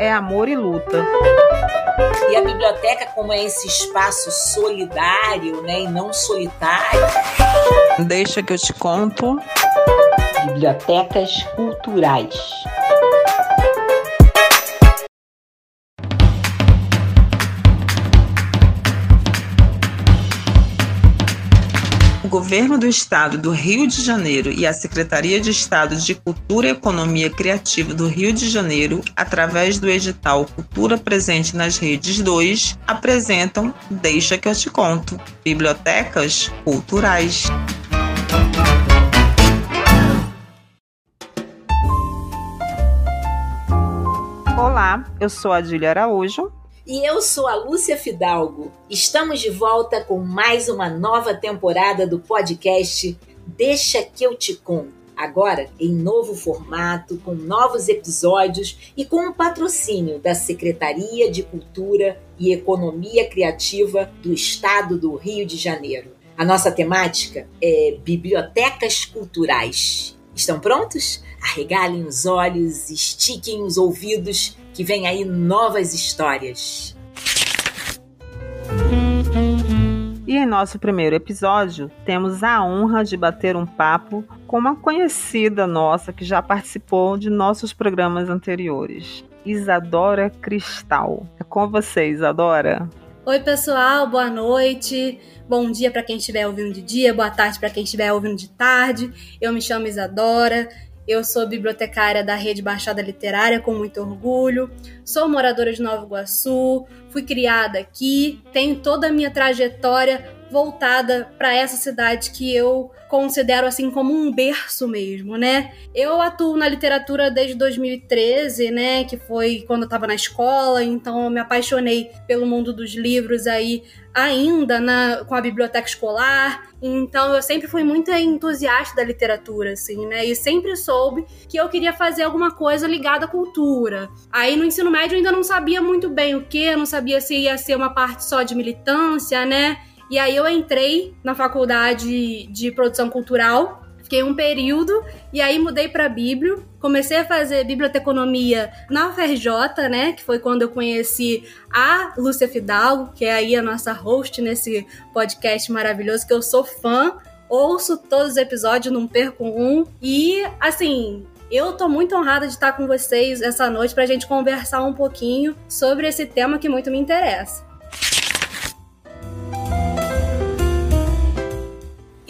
é amor e luta. E a biblioteca, como é esse espaço solidário né, e não solitário. Deixa que eu te conto. Bibliotecas culturais. Governo do Estado do Rio de Janeiro e a Secretaria de Estado de Cultura e Economia Criativa do Rio de Janeiro, através do edital Cultura Presente nas Redes 2, apresentam Deixa que eu te conto Bibliotecas Culturais. Olá, eu sou a Dília Araújo e eu sou a Lúcia Fidalgo. Estamos de volta com mais uma nova temporada do podcast Deixa que eu te conto. Agora em novo formato, com novos episódios e com o patrocínio da Secretaria de Cultura e Economia Criativa do Estado do Rio de Janeiro. A nossa temática é bibliotecas culturais. Estão prontos? Arregalem os olhos, estiquem os ouvidos que vem aí novas histórias. E em nosso primeiro episódio, temos a honra de bater um papo com uma conhecida nossa que já participou de nossos programas anteriores, Isadora Cristal. É com você, Isadora. Oi, pessoal, boa noite. Bom dia para quem estiver ouvindo de dia, boa tarde para quem estiver ouvindo de tarde. Eu me chamo Isadora, eu sou bibliotecária da Rede Baixada Literária com muito orgulho. Sou moradora de Nova Iguaçu, fui criada aqui, tenho toda a minha trajetória voltada para essa cidade que eu considero assim como um berço mesmo, né? Eu atuo na literatura desde 2013, né, que foi quando eu estava na escola, então eu me apaixonei pelo mundo dos livros aí ainda na, com a biblioteca escolar. Então eu sempre fui muito entusiasta da literatura, assim, né? E sempre soube que eu queria fazer alguma coisa ligada à cultura. Aí no ensino médio eu ainda não sabia muito bem o que, não sabia se ia ser uma parte só de militância, né? E aí eu entrei na faculdade de produção cultural, fiquei um período e aí mudei para Bíblio, comecei a fazer biblioteconomia na UFRJ, né, que foi quando eu conheci a Lúcia Fidalgo, que é aí a nossa host nesse podcast maravilhoso que eu sou fã, ouço todos os episódios, não perco um e assim, eu tô muito honrada de estar com vocês essa noite para a gente conversar um pouquinho sobre esse tema que muito me interessa.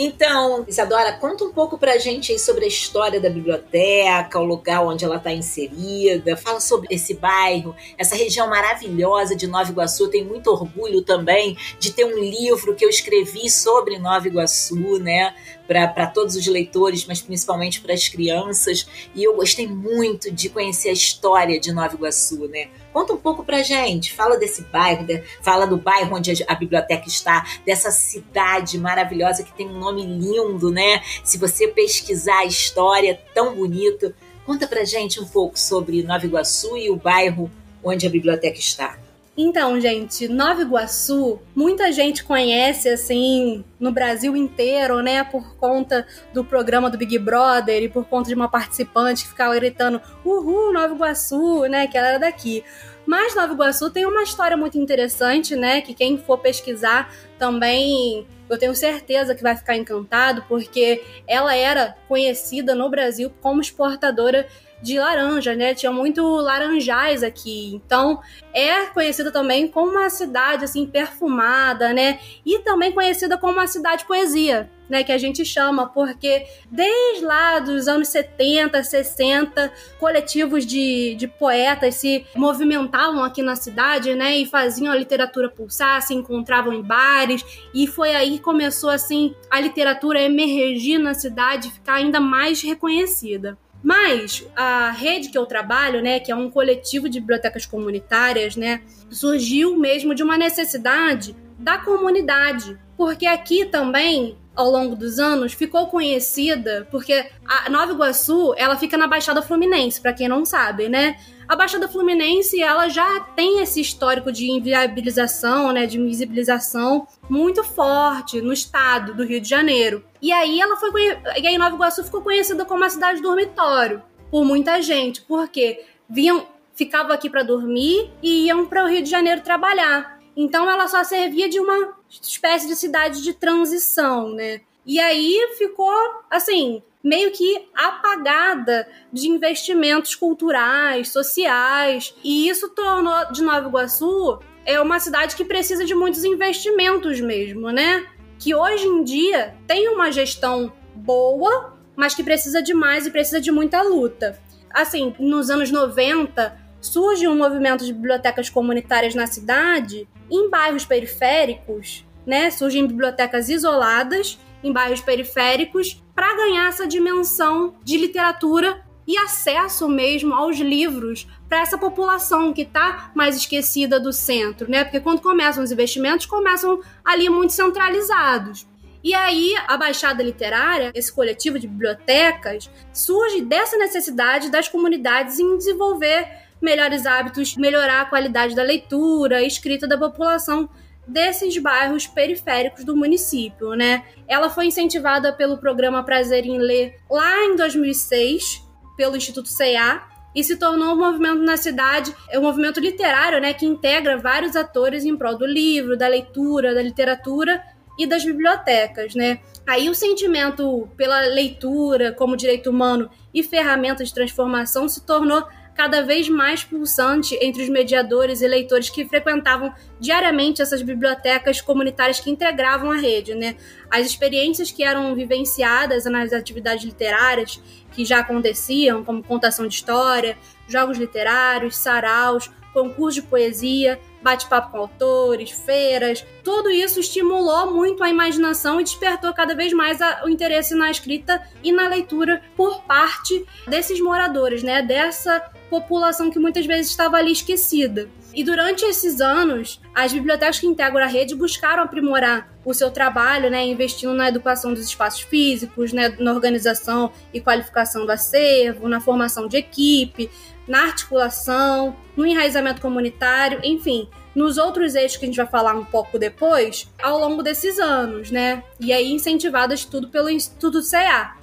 Então, Isadora, conta um pouco pra gente aí sobre a história da biblioteca, o lugar onde ela está inserida. Fala sobre esse bairro, essa região maravilhosa de Nova Iguaçu. Tenho muito orgulho também de ter um livro que eu escrevi sobre Nova Iguaçu, né? para todos os leitores, mas principalmente para as crianças. E eu gostei muito de conhecer a história de Nova Iguaçu, né? Conta um pouco pra gente, fala desse bairro, de, fala do bairro onde a, a, biblioteca está, dessa cidade maravilhosa que tem um nome lindo, né? Se você pesquisar a história, tão bonito. Conta pra gente um pouco sobre Nova Iguaçu e o bairro onde a biblioteca está. Então, gente, Nova Iguaçu, muita gente conhece assim no Brasil inteiro, né, por conta do programa do Big Brother e por conta de uma participante que ficava gritando "Uhul, Nova Iguaçu", né, que ela era daqui. Mas Nova Iguaçu tem uma história muito interessante, né, que quem for pesquisar também eu tenho certeza que vai ficar encantado, porque ela era conhecida no Brasil como exportadora de laranja, né? Tinha muito laranjais aqui. Então, é conhecida também como uma cidade assim perfumada, né? E também conhecida como uma cidade poesia, né, que a gente chama, porque desde lá dos anos 70, 60, coletivos de, de poetas se movimentavam aqui na cidade, né, e faziam a literatura pulsar, se encontravam em bares, e foi aí que começou, assim, a literatura emergir na cidade, ficar ainda mais reconhecida. Mas a rede que eu trabalho, né, que é um coletivo de bibliotecas comunitárias, né, surgiu mesmo de uma necessidade da comunidade, porque aqui também ao longo dos anos ficou conhecida porque a Nova Iguaçu, ela fica na Baixada Fluminense, para quem não sabe, né? A Baixada Fluminense, ela já tem esse histórico de inviabilização, né, de invisibilização muito forte no estado do Rio de Janeiro. E aí ela foi e aí Nova Iguaçu ficou conhecida como a cidade dormitório por muita gente, porque vinham ficavam aqui para dormir e iam para o Rio de Janeiro trabalhar. Então ela só servia de uma espécie de cidade de transição, né? E aí ficou assim, meio que apagada de investimentos culturais, sociais, e isso tornou de Nova Iguaçu é uma cidade que precisa de muitos investimentos mesmo, né? Que hoje em dia tem uma gestão boa, mas que precisa de mais e precisa de muita luta. Assim, nos anos 90, surge um movimento de bibliotecas comunitárias na cidade, em bairros periféricos, né? Surgem bibliotecas isoladas em bairros periféricos para ganhar essa dimensão de literatura e acesso mesmo aos livros para essa população que está mais esquecida do centro, né? Porque quando começam os investimentos, começam ali muito centralizados. E aí, a Baixada Literária, esse coletivo de bibliotecas, surge dessa necessidade das comunidades em desenvolver melhores hábitos, melhorar a qualidade da leitura escrita da população desses bairros periféricos do município, né? Ela foi incentivada pelo programa Prazer em Ler lá em 2006, pelo Instituto CA, e se tornou um movimento na cidade, é um movimento literário, né, que integra vários atores em prol do livro, da leitura, da literatura e das bibliotecas, né? Aí o sentimento pela leitura como direito humano e ferramenta de transformação se tornou cada vez mais pulsante entre os mediadores e leitores que frequentavam diariamente essas bibliotecas comunitárias que integravam a rede, né? As experiências que eram vivenciadas nas atividades literárias que já aconteciam, como contação de história, jogos literários, saraus, concurso de poesia, bate-papo com autores, feiras, tudo isso estimulou muito a imaginação e despertou cada vez mais a, o interesse na escrita e na leitura por parte desses moradores, né? Dessa população que muitas vezes estava ali esquecida. E durante esses anos, as bibliotecas que integram a rede buscaram aprimorar o seu trabalho, né, investindo na educação dos espaços físicos, né, na organização e qualificação do acervo, na formação de equipe, na articulação, no enraizamento comunitário, enfim, nos outros eixos que a gente vai falar um pouco depois, ao longo desses anos, né? E aí incentivadas tudo pelo Instituto CA.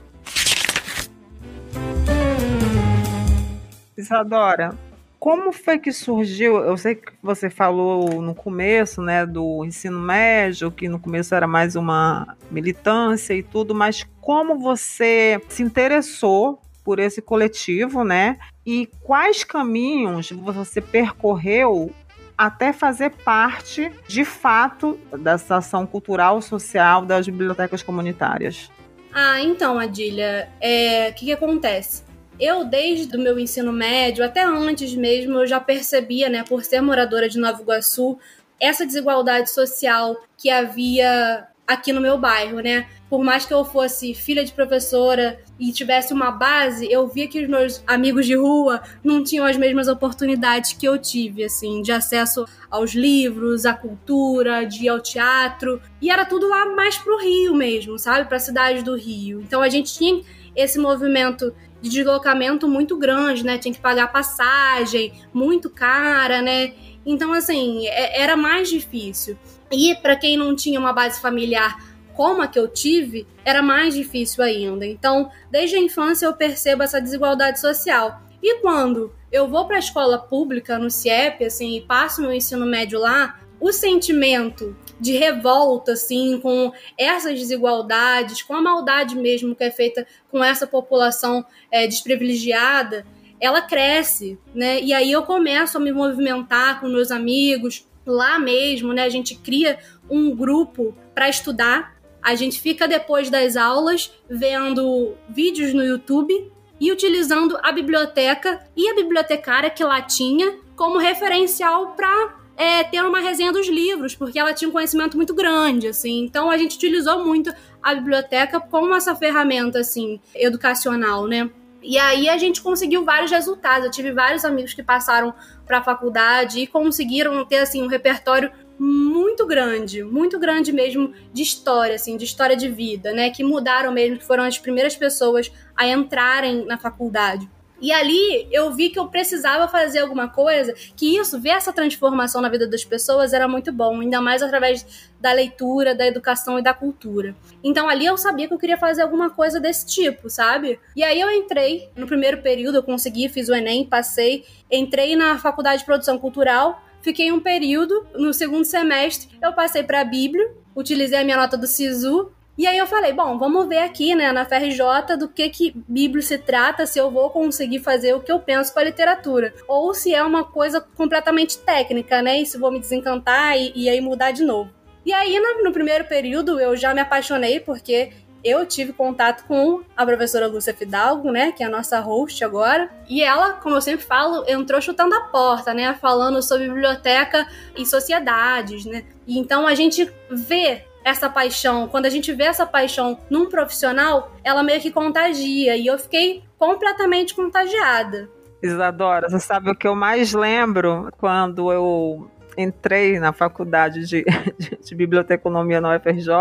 Isadora, como foi que surgiu? Eu sei que você falou no começo, né, do ensino médio, que no começo era mais uma militância e tudo, mas como você se interessou por esse coletivo, né? E quais caminhos você percorreu até fazer parte, de fato, dessa ação cultural social das bibliotecas comunitárias? Ah, então, Adília, o é, que, que acontece? Eu, desde o meu ensino médio, até antes mesmo, eu já percebia, né, por ser moradora de Nova Iguaçu, essa desigualdade social que havia aqui no meu bairro, né? Por mais que eu fosse filha de professora e tivesse uma base, eu via que os meus amigos de rua não tinham as mesmas oportunidades que eu tive, assim, de acesso aos livros, à cultura, de ir ao teatro. E era tudo lá mais pro Rio mesmo, sabe? Pra cidade do Rio. Então a gente tinha esse movimento de deslocamento muito grande, né? Tinha que pagar passagem muito cara, né? Então, assim, é, era mais difícil. E para quem não tinha uma base familiar como a que eu tive, era mais difícil ainda. Então, desde a infância eu percebo essa desigualdade social. E quando eu vou para a escola pública no CIEP, assim, e passo meu ensino médio lá, o sentimento de revolta, assim, com essas desigualdades, com a maldade mesmo que é feita com essa população é, desprivilegiada, ela cresce, né? E aí eu começo a me movimentar com meus amigos, lá mesmo, né? A gente cria um grupo para estudar. A gente fica depois das aulas vendo vídeos no YouTube e utilizando a biblioteca e a bibliotecária que lá tinha como referencial para é, ter uma resenha dos livros, porque ela tinha um conhecimento muito grande, assim. Então a gente utilizou muito a biblioteca como essa ferramenta, assim, educacional, né? E aí a gente conseguiu vários resultados. Eu tive vários amigos que passaram para a faculdade e conseguiram ter assim um repertório muito grande, muito grande mesmo de história, assim, de história de vida, né, que mudaram mesmo, que foram as primeiras pessoas a entrarem na faculdade. E ali eu vi que eu precisava fazer alguma coisa, que isso, ver essa transformação na vida das pessoas era muito bom, ainda mais através da leitura, da educação e da cultura. Então ali eu sabia que eu queria fazer alguma coisa desse tipo, sabe? E aí eu entrei no primeiro período, eu consegui, fiz o Enem, passei, entrei na faculdade de produção cultural, fiquei um período, no segundo semestre eu passei para Bíblia, utilizei a minha nota do SISU e aí eu falei, bom, vamos ver aqui, né, na FRJ, do que que Bíblia se trata, se eu vou conseguir fazer o que eu penso com a literatura. Ou se é uma coisa completamente técnica, né, e se vou me desencantar e, e aí mudar de novo. E aí, no, no primeiro período, eu já me apaixonei, porque eu tive contato com a professora Lúcia Fidalgo, né, que é a nossa host agora, e ela, como eu sempre falo, entrou chutando a porta, né, falando sobre biblioteca e sociedades, né. E então a gente vê essa paixão, quando a gente vê essa paixão num profissional, ela meio que contagia. E eu fiquei completamente contagiada. Isadora, você sabe o que eu mais lembro quando eu entrei na faculdade de, de, de, biblioteconomia na UFRJ,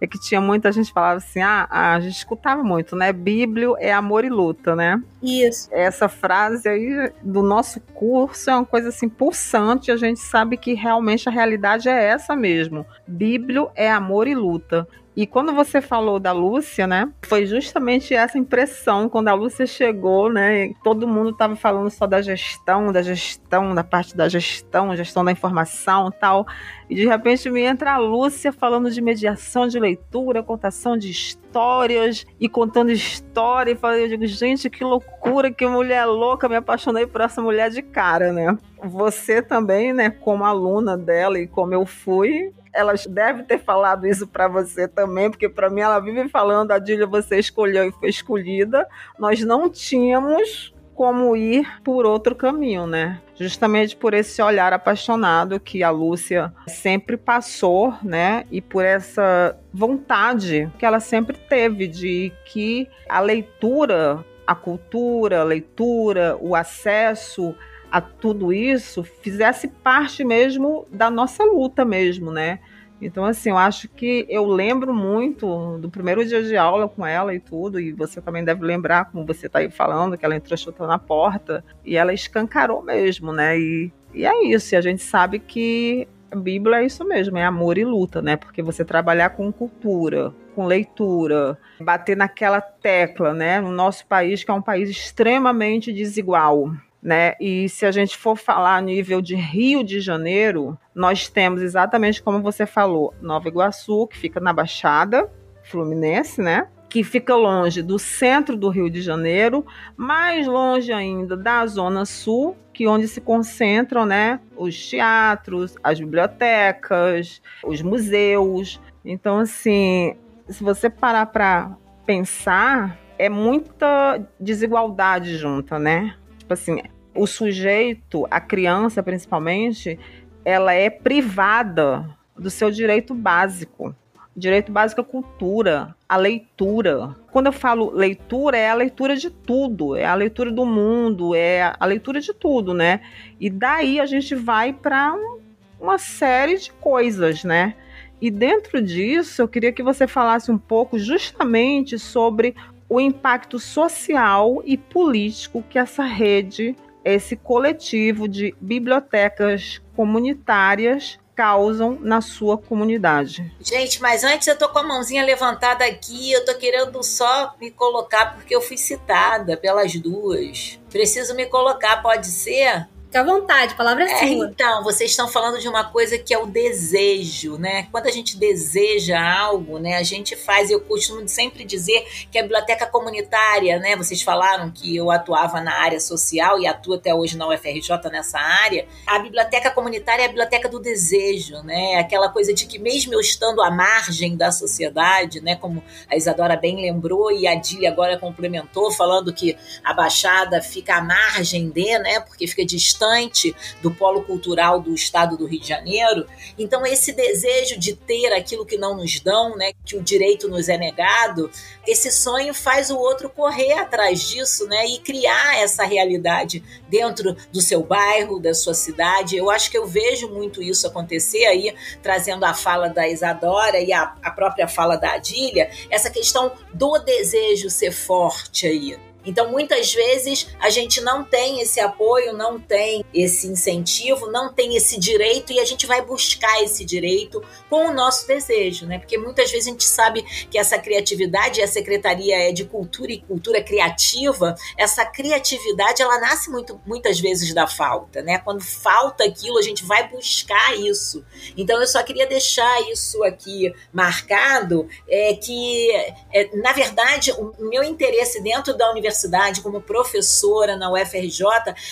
é que tinha muita gente que falava assim, ah, a gente escutava muito, né? Bíblio é amor e luta, né? Isso. Essa frase aí do nosso curso é uma coisa assim pulsante, a gente sabe que realmente a realidade é essa mesmo. Bíblio é amor e luta. E quando você falou da Lúcia, né? Foi justamente essa impressão quando a Lúcia chegou, né? Todo mundo estava falando só da gestão, da gestão, da parte da gestão, gestão da informação, tal. E de repente me entra a Lúcia falando de mediação de leitura, contação de histórias e contando história. E falei, eu digo, gente, que loucura, que mulher louca, me apaixonei por essa mulher de cara, né? Você também, né, como aluna dela e como eu fui, ela deve ter falado isso para você também, porque para mim ela vive falando, Adília, você escolheu e foi escolhida. Nós não tínhamos como ir por outro caminho, né? Justamente por esse olhar apaixonado que a Lúcia sempre passou, né? E por essa vontade que ela sempre teve de que a leitura, a cultura, a leitura, o acesso a tudo isso fizesse parte mesmo da nossa luta mesmo, né? Então, assim, eu acho que eu lembro muito do primeiro dia de aula com ela e tudo, e você também deve lembrar, como você está aí falando, que ela entrou chutando na porta e ela escancarou mesmo, né? E, e é isso, e a gente sabe que a Bíblia é isso mesmo, é amor e luta, né? Porque você trabalhar com cultura, com leitura, bater naquela tecla, né? No nosso país, que é um país extremamente desigual, né? E se a gente for falar a nível de Rio de Janeiro, nós temos exatamente como você falou, Nova Iguaçu, que fica na Baixada Fluminense, né? Que fica longe do centro do Rio de Janeiro, mais longe ainda da Zona Sul, que onde se concentram, né, os teatros, as bibliotecas, os museus. Então, assim, se você parar para pensar, é muita desigualdade junta, né? Tipo assim, o sujeito, a criança principalmente, ela é privada do seu direito básico. O direito básico à cultura, à leitura. Quando eu falo leitura, é a leitura de tudo, é a leitura do mundo, é a leitura de tudo, né? E daí a gente vai para uma série de coisas, né? E dentro disso, eu queria que você falasse um pouco justamente sobre o impacto social e político que essa rede, esse coletivo de bibliotecas comunitárias causam na sua comunidade. Gente, mas antes eu tô com a mãozinha levantada aqui, eu tô querendo só me colocar porque eu fui citada pelas duas. Preciso me colocar, pode ser? Fica à vontade, palavra é, é sua. Então, vocês estão falando de uma coisa que é o desejo, né? Quando a gente deseja algo, né, a gente faz, eu costumo sempre dizer que a biblioteca comunitária, né, vocês falaram que eu atuava na área social e atuo até hoje na UFRJ nessa área. A biblioteca comunitária é a biblioteca do desejo, né? Aquela coisa de que mesmo eu estando à margem da sociedade, né, como a Isadora bem lembrou e a Dília agora complementou falando que a Baixada fica à margem de, né, porque fica distante distante do polo cultural do estado do Rio de Janeiro. Então, esse desejo de ter aquilo que não nos dão, né, que o direito nos é negado, esse sonho faz o outro correr atrás disso né, e criar essa realidade dentro do seu bairro, da sua cidade. Eu acho que eu vejo muito isso acontecer aí, trazendo a fala da Isadora e a, a própria fala da Adília, essa questão do desejo ser forte aí Então, muitas vezes, a gente não tem esse apoio, não tem esse incentivo, não tem esse direito e a gente vai buscar esse direito com o nosso desejo, né? Porque muitas vezes a gente sabe que essa criatividade, a Secretaria é de Cultura e Cultura Criativa, essa criatividade, ela nasce muito, muitas vezes da falta, né? Quando falta aquilo, a gente vai buscar isso. Então, eu só queria deixar isso aqui marcado, é que, é, na verdade, o meu interesse dentro da universidade universidade, como professora na UFRJ,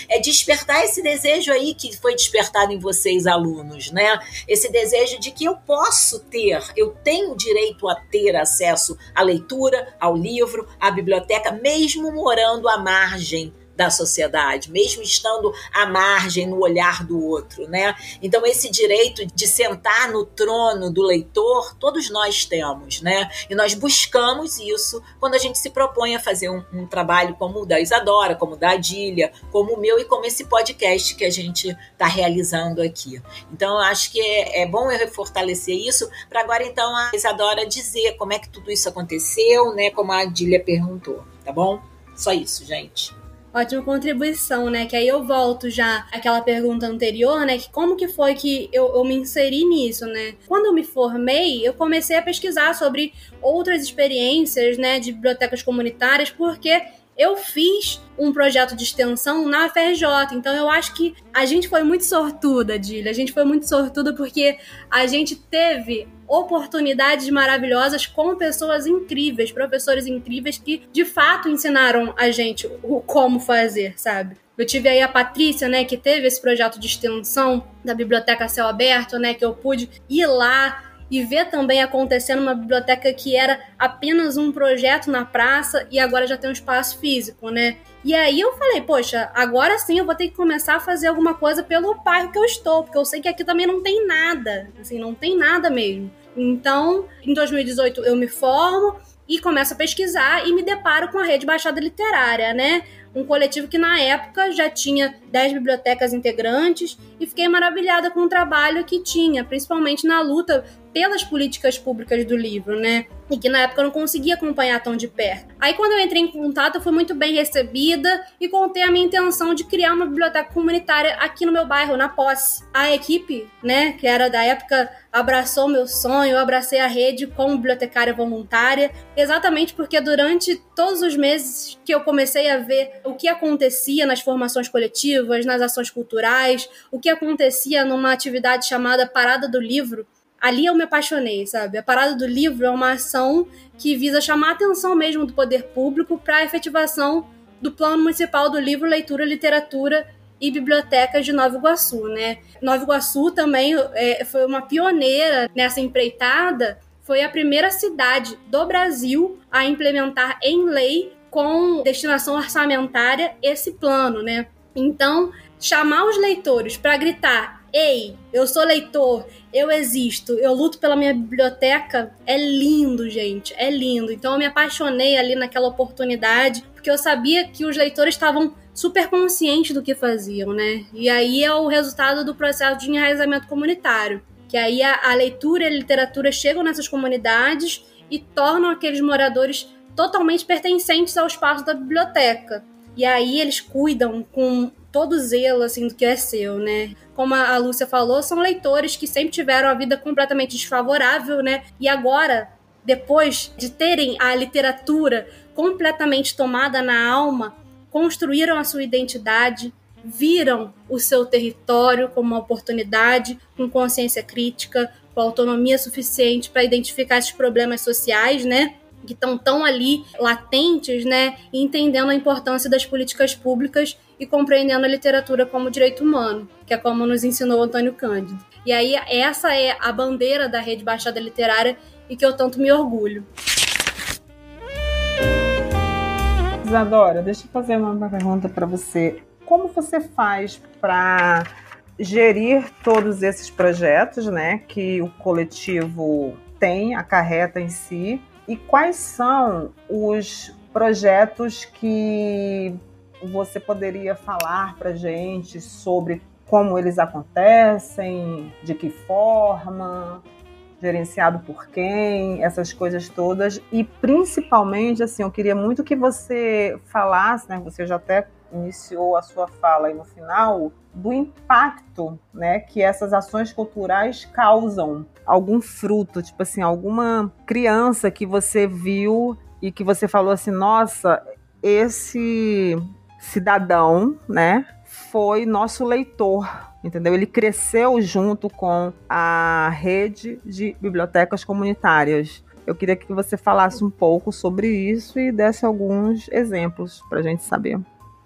é despertar esse desejo aí que foi despertado em vocês, alunos, né? Esse desejo de que eu posso ter, eu tenho direito a ter acesso à leitura, ao livro, à biblioteca, mesmo morando à margem da sociedade, mesmo estando à margem no olhar do outro, né? Então esse direito de sentar no trono do leitor, todos nós temos, né? E nós buscamos isso quando a gente se propõe a fazer um, um trabalho como o da Isadora, como o da Adília, como o meu e como esse podcast que a gente está realizando aqui. Então acho que é, é bom eu fortalecer isso para agora então a Isadora dizer como é que tudo isso aconteceu, né? Como a Adília perguntou, tá bom? Só isso, gente ótima contribuição, né? Que aí eu volto já àquela pergunta anterior, né? Que como que foi que eu, eu me inseri nisso, né? Quando eu me formei, eu comecei a pesquisar sobre outras experiências, né? De bibliotecas comunitárias, porque eu fiz um projeto de extensão na FRJ, então eu acho que a gente foi muito sortuda, Dília. A gente foi muito sortuda porque a gente teve oportunidades maravilhosas com pessoas incríveis, professores incríveis que de fato ensinaram a gente o como fazer, sabe? Eu tive aí a Patrícia, né, que teve esse projeto de extensão da Biblioteca Céu Aberto, né, que eu pude ir lá e ver também acontecendo uma biblioteca que era apenas um projeto na praça e agora já tem um espaço físico, né? E aí eu falei, poxa, agora sim eu vou ter que começar a fazer alguma coisa pelo bairro que eu estou, porque eu sei que aqui também não tem nada, assim, não tem nada mesmo. Então, em 2018 eu me formo e começo a pesquisar e me deparo com a rede Baixada Literária, né? um coletivo que na época já tinha 10 bibliotecas integrantes e fiquei maravilhada com o trabalho que tinha, principalmente na luta pelas políticas públicas do livro, né? E que na época eu não conseguia acompanhar tão de perto. Aí quando eu entrei em contato, eu fui muito bem recebida e contei a minha intenção de criar uma biblioteca comunitária aqui no meu bairro, na Posse. A equipe, né, que era da época, abraçou meu sonho, eu abracei a rede como bibliotecária voluntária, exatamente porque durante todos os meses que eu comecei a ver o que acontecia nas formações coletivas, nas ações culturais, o que acontecia numa atividade chamada Parada do Livro, ali eu me apaixonei, sabe? A parada do livro é uma ação que visa chamar a atenção mesmo do poder público para a efetivação do Plano Municipal do Livro, Leitura, Literatura e Bibliotecas de Nova Iguaçu, né? Nova Iguaçu também é, foi uma pioneira nessa empreitada, foi a primeira cidade do Brasil a implementar em lei com destinação orçamentária esse plano, né? Então, chamar os leitores para gritar Ei, eu sou leitor, eu existo, eu luto pela minha biblioteca. É lindo, gente, é lindo. Então eu me apaixonei ali naquela oportunidade, porque eu sabia que os leitores estavam super conscientes do que faziam, né? E aí é o resultado do processo de enraizamento comunitário, que aí a, a leitura e a literatura chegam nessas comunidades e tornam aqueles moradores totalmente pertencentes ao espaço da biblioteca. E aí eles cuidam com todo zelo assim do que é seu, né? Como a Lúcia falou, são leitores que sempre tiveram a vida completamente desfavorável, né? E agora, depois de terem a literatura completamente tomada na alma, construíram a sua identidade, viram o seu território como uma oportunidade, com consciência crítica, com autonomia suficiente para identificar esses problemas sociais, né? Que estão tão ali latentes, né? E entendendo a importância das políticas públicas e compreendendo a literatura como direito humano, que é como nos ensinou Antônio Cândido. E aí essa é a bandeira da Rede Baixada Literária e que eu tanto me orgulho. Isadora, deixa eu fazer uma pergunta para você. Como você faz para gerir todos esses projetos, né, que o coletivo tem, acarreta em si, e quais são os projetos que você poderia falar para gente sobre como eles acontecem, de que forma? gerenciado por quem, essas coisas todas. E principalmente, assim, eu queria muito que você falasse, né? Você já até iniciou a sua fala aí no final, do impacto né, que essas ações culturais causam. Algum fruto, tipo assim, alguma criança que você viu e que você falou assim, nossa, esse cidadão, né, foi nosso leitor, entendeu? Ele cresceu junto com a rede de bibliotecas comunitárias. Eu queria que você falasse um pouco sobre isso e desse alguns exemplos para a gente saber.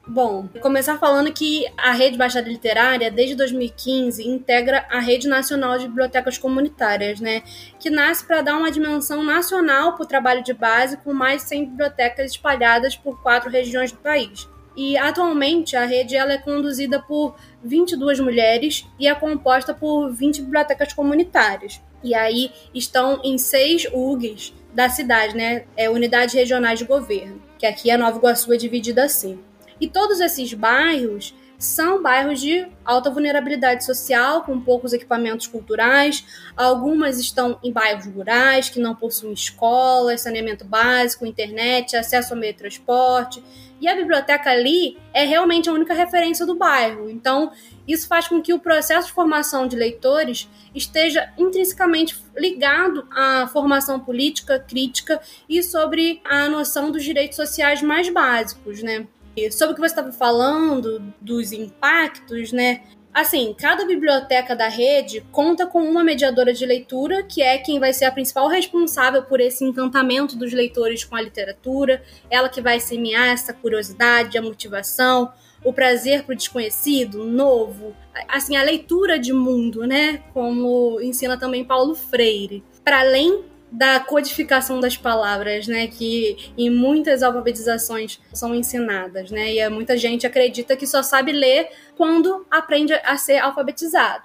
Bom, começar falando que a Rede Baixada Literária, desde 2015, integra a Rede Nacional de Bibliotecas Comunitárias, né? Que nasce para dar uma dimensão nacional para o trabalho de base, com mais de 100 bibliotecas espalhadas por quatro regiões do país. E atualmente a rede ela é conduzida por 22 mulheres e é composta por 20 bibliotecas comunitárias. E aí estão em seis UGs da cidade, né? É, unidades regionais de governo, que aqui a Nova Iguaçu é dividida assim. E todos esses bairros são bairros de alta vulnerabilidade social, com poucos equipamentos culturais. Algumas estão em bairros rurais, que não possuem escolas, saneamento básico, internet, acesso ao meio de transporte. E a biblioteca ali é realmente a única referência do bairro. Então, isso faz com que o processo de formação de leitores esteja intrinsecamente ligado à formação política, crítica e sobre a noção dos direitos sociais mais básicos, né? Sobre o que você estava falando dos impactos, né? Assim, cada biblioteca da rede conta com uma mediadora de leitura, que é quem vai ser a principal responsável por esse encantamento dos leitores com a literatura, ela que vai semear essa curiosidade, a motivação, o prazer por desconhecido, novo, assim, a leitura de mundo, né? Como ensina também Paulo Freire. Para além da codificação das palavras, né, que em muitas alfabetizações são ensinadas, né, e muita gente acredita que só sabe ler quando aprende a ser alfabetizado.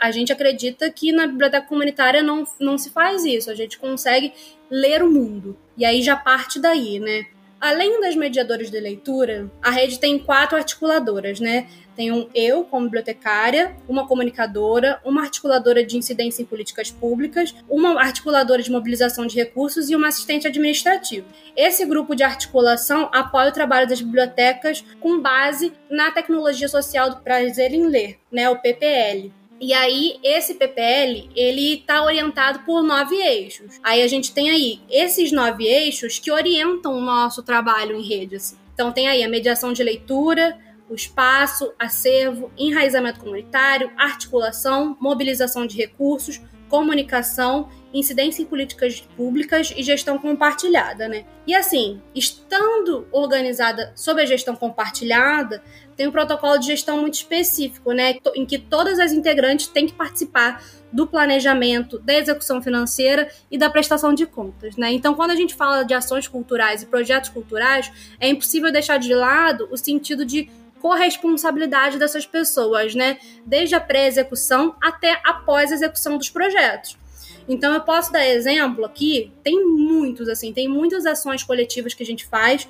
A, gente acredita que na biblioteca comunitária não, não se faz isso, a gente consegue ler o mundo. E aí já parte daí, né? Além das mediadoras de leitura, a rede tem quatro articuladoras, né? Tem um eu como bibliotecária, uma comunicadora, uma articuladora de incidência em políticas públicas, uma articuladora de mobilização de recursos e uma assistente administrativo. Esse grupo de articulação apoia o trabalho das bibliotecas com base na tecnologia social do prazer em ler, né, o PPL. E aí, esse PPL, ele está orientado por nove eixos. Aí a gente tem aí esses nove eixos que orientam o nosso trabalho em rede. Assim. Então tem aí a mediação de leitura, o espaço, acervo, enraizamento comunitário, articulação, mobilização de recursos, comunicação, incidência em políticas públicas e gestão compartilhada, né? E assim, estando organizada sob a gestão compartilhada, tem um protocolo de gestão muito específico, né? Em que todas as integrantes têm que participar do planejamento, da execução financeira e da prestação de contas, né? Então, quando a gente fala de ações culturais e projetos culturais, é impossível deixar de lado o sentido de corresponsabilidade dessas pessoas, né? Desde a pré-execução até após a execução dos projetos. Então eu posso dar exemplo aqui, tem muitos assim, tem muitas ações coletivas que a gente faz,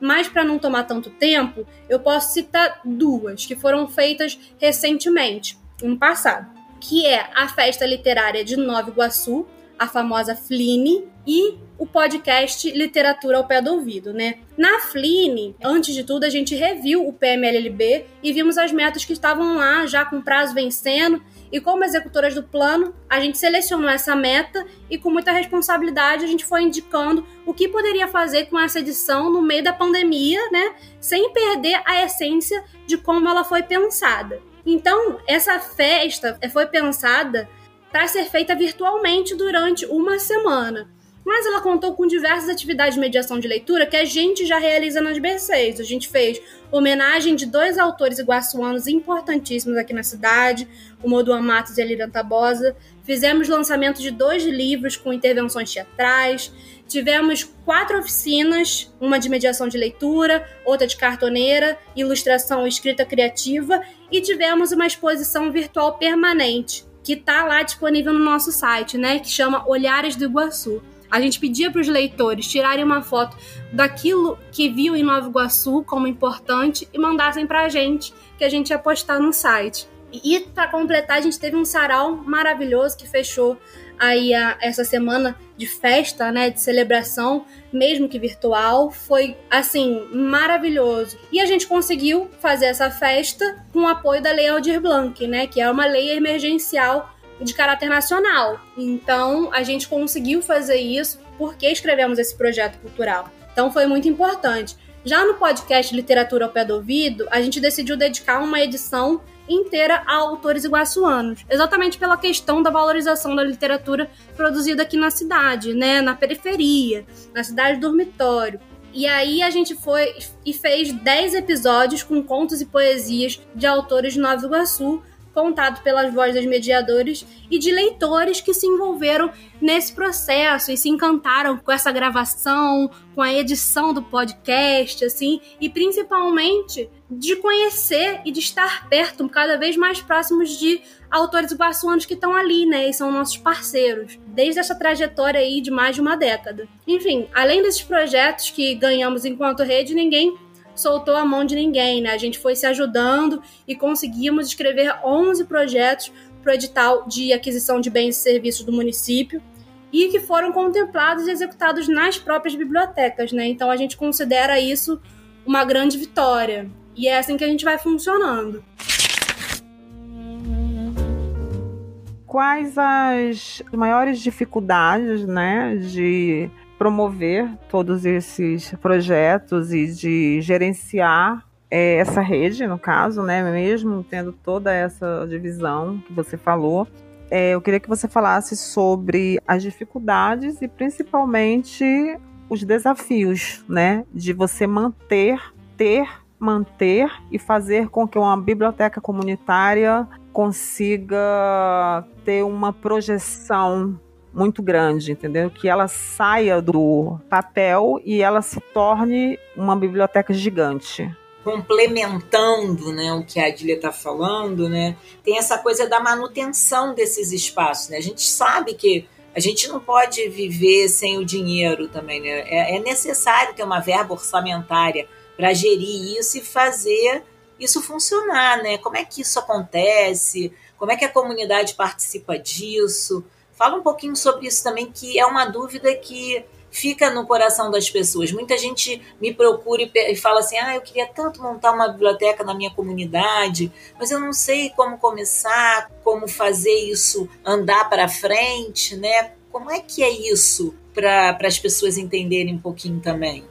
mas para não tomar tanto tempo, eu posso citar duas que foram feitas recentemente, no passado, que é a Festa Literária de Nova Iguaçu, a famosa Fline, e o podcast Literatura ao Pé do Ouvido, né? Na Fline, antes de tudo, a gente reviu o PMLLB e vimos as metas que estavam lá, já com prazo vencendo. E como executoras do plano, a gente selecionou essa meta e com muita responsabilidade a gente foi indicando o que poderia fazer com essa edição no meio da pandemia, né? Sem perder a essência de como ela foi pensada. Então, essa festa foi pensada para ser feita virtualmente durante uma semana mas ela contou com diversas atividades de mediação de leitura que a gente já realiza nas B6. A gente fez homenagem de dois autores iguaçuanos importantíssimos aqui na cidade, o Moduan Matos e a Lilian Tabosa. Fizemos lançamento de dois livros com intervenções teatrais. Tivemos quatro oficinas, uma de mediação de leitura, outra de cartoneira, ilustração e escrita criativa, e tivemos uma exposição virtual permanente, que está lá disponível no nosso site, né? Que chama Olhares do Iguaçu. A gente pedia para os leitores tirarem uma foto daquilo que viu em Nova Iguaçu como importante e mandassem para a gente, que a gente ia postar no site. E para completar, a gente teve um sarau maravilhoso que fechou aí a, essa semana de festa, né, de celebração, mesmo que virtual, foi assim maravilhoso. E a gente conseguiu fazer essa festa com o apoio da Lei Aldir Blanc, né, que é uma lei emergencial de caráter nacional. Então, a gente conseguiu fazer isso porque escrevemos esse projeto cultural. Então, foi muito importante. Já no podcast Literatura ao Pé do Ouvido, a gente decidiu dedicar uma edição inteira a autores iguaçuanos, exatamente pela questão da valorização da literatura produzida aqui na cidade, né, na periferia, na cidade dormitório. E aí a gente foi e fez 10 episódios com contos e poesias de autores de Nova Iguaçu, contado pelas vozes dos mediadores e de leitores que se envolveram nesse processo e se encantaram com essa gravação, com a edição do podcast, assim, e principalmente de conhecer e de estar perto, cada vez mais próximos de autores iguaçuanos que estão ali, né, e são nossos parceiros, desde essa trajetória aí de mais de uma década. Enfim, além desses projetos que ganhamos enquanto rede, ninguém soltou a mão de ninguém, né? A gente foi se ajudando e conseguimos escrever 11 projetos para o edital de aquisição de bens e serviços do município e que foram contemplados e executados nas próprias bibliotecas, né? Então a gente considera isso uma grande vitória. E é assim que a gente vai funcionando. Quais as maiores dificuldades, né, de promover todos esses projetos e de gerenciar é, essa rede, no caso, né, mesmo tendo toda essa divisão que você falou. É, eu queria que você falasse sobre as dificuldades e principalmente os desafios, né, de você manter, ter, manter e fazer com que uma biblioteca comunitária consiga ter uma projeção muito grande, entendeu? Que ela saia do papel e ela se torne uma biblioteca gigante complementando né, o que a Adília está falando, né, tem essa coisa da manutenção desses espaços. Né? A gente sabe que a gente não pode viver sem o dinheiro também. Né? É, é necessário ter uma verba orçamentária para gerir isso e fazer isso funcionar. Né? Como é que isso acontece? Como é que a comunidade participa disso? Fala um pouquinho sobre isso também, que é uma dúvida que fica no coração das pessoas. Muita gente me procura e fala assim: ah, eu queria tanto montar uma biblioteca na minha comunidade, mas eu não sei como começar, como fazer isso andar para frente, né? Como é que é isso para as pessoas entenderem um pouquinho também?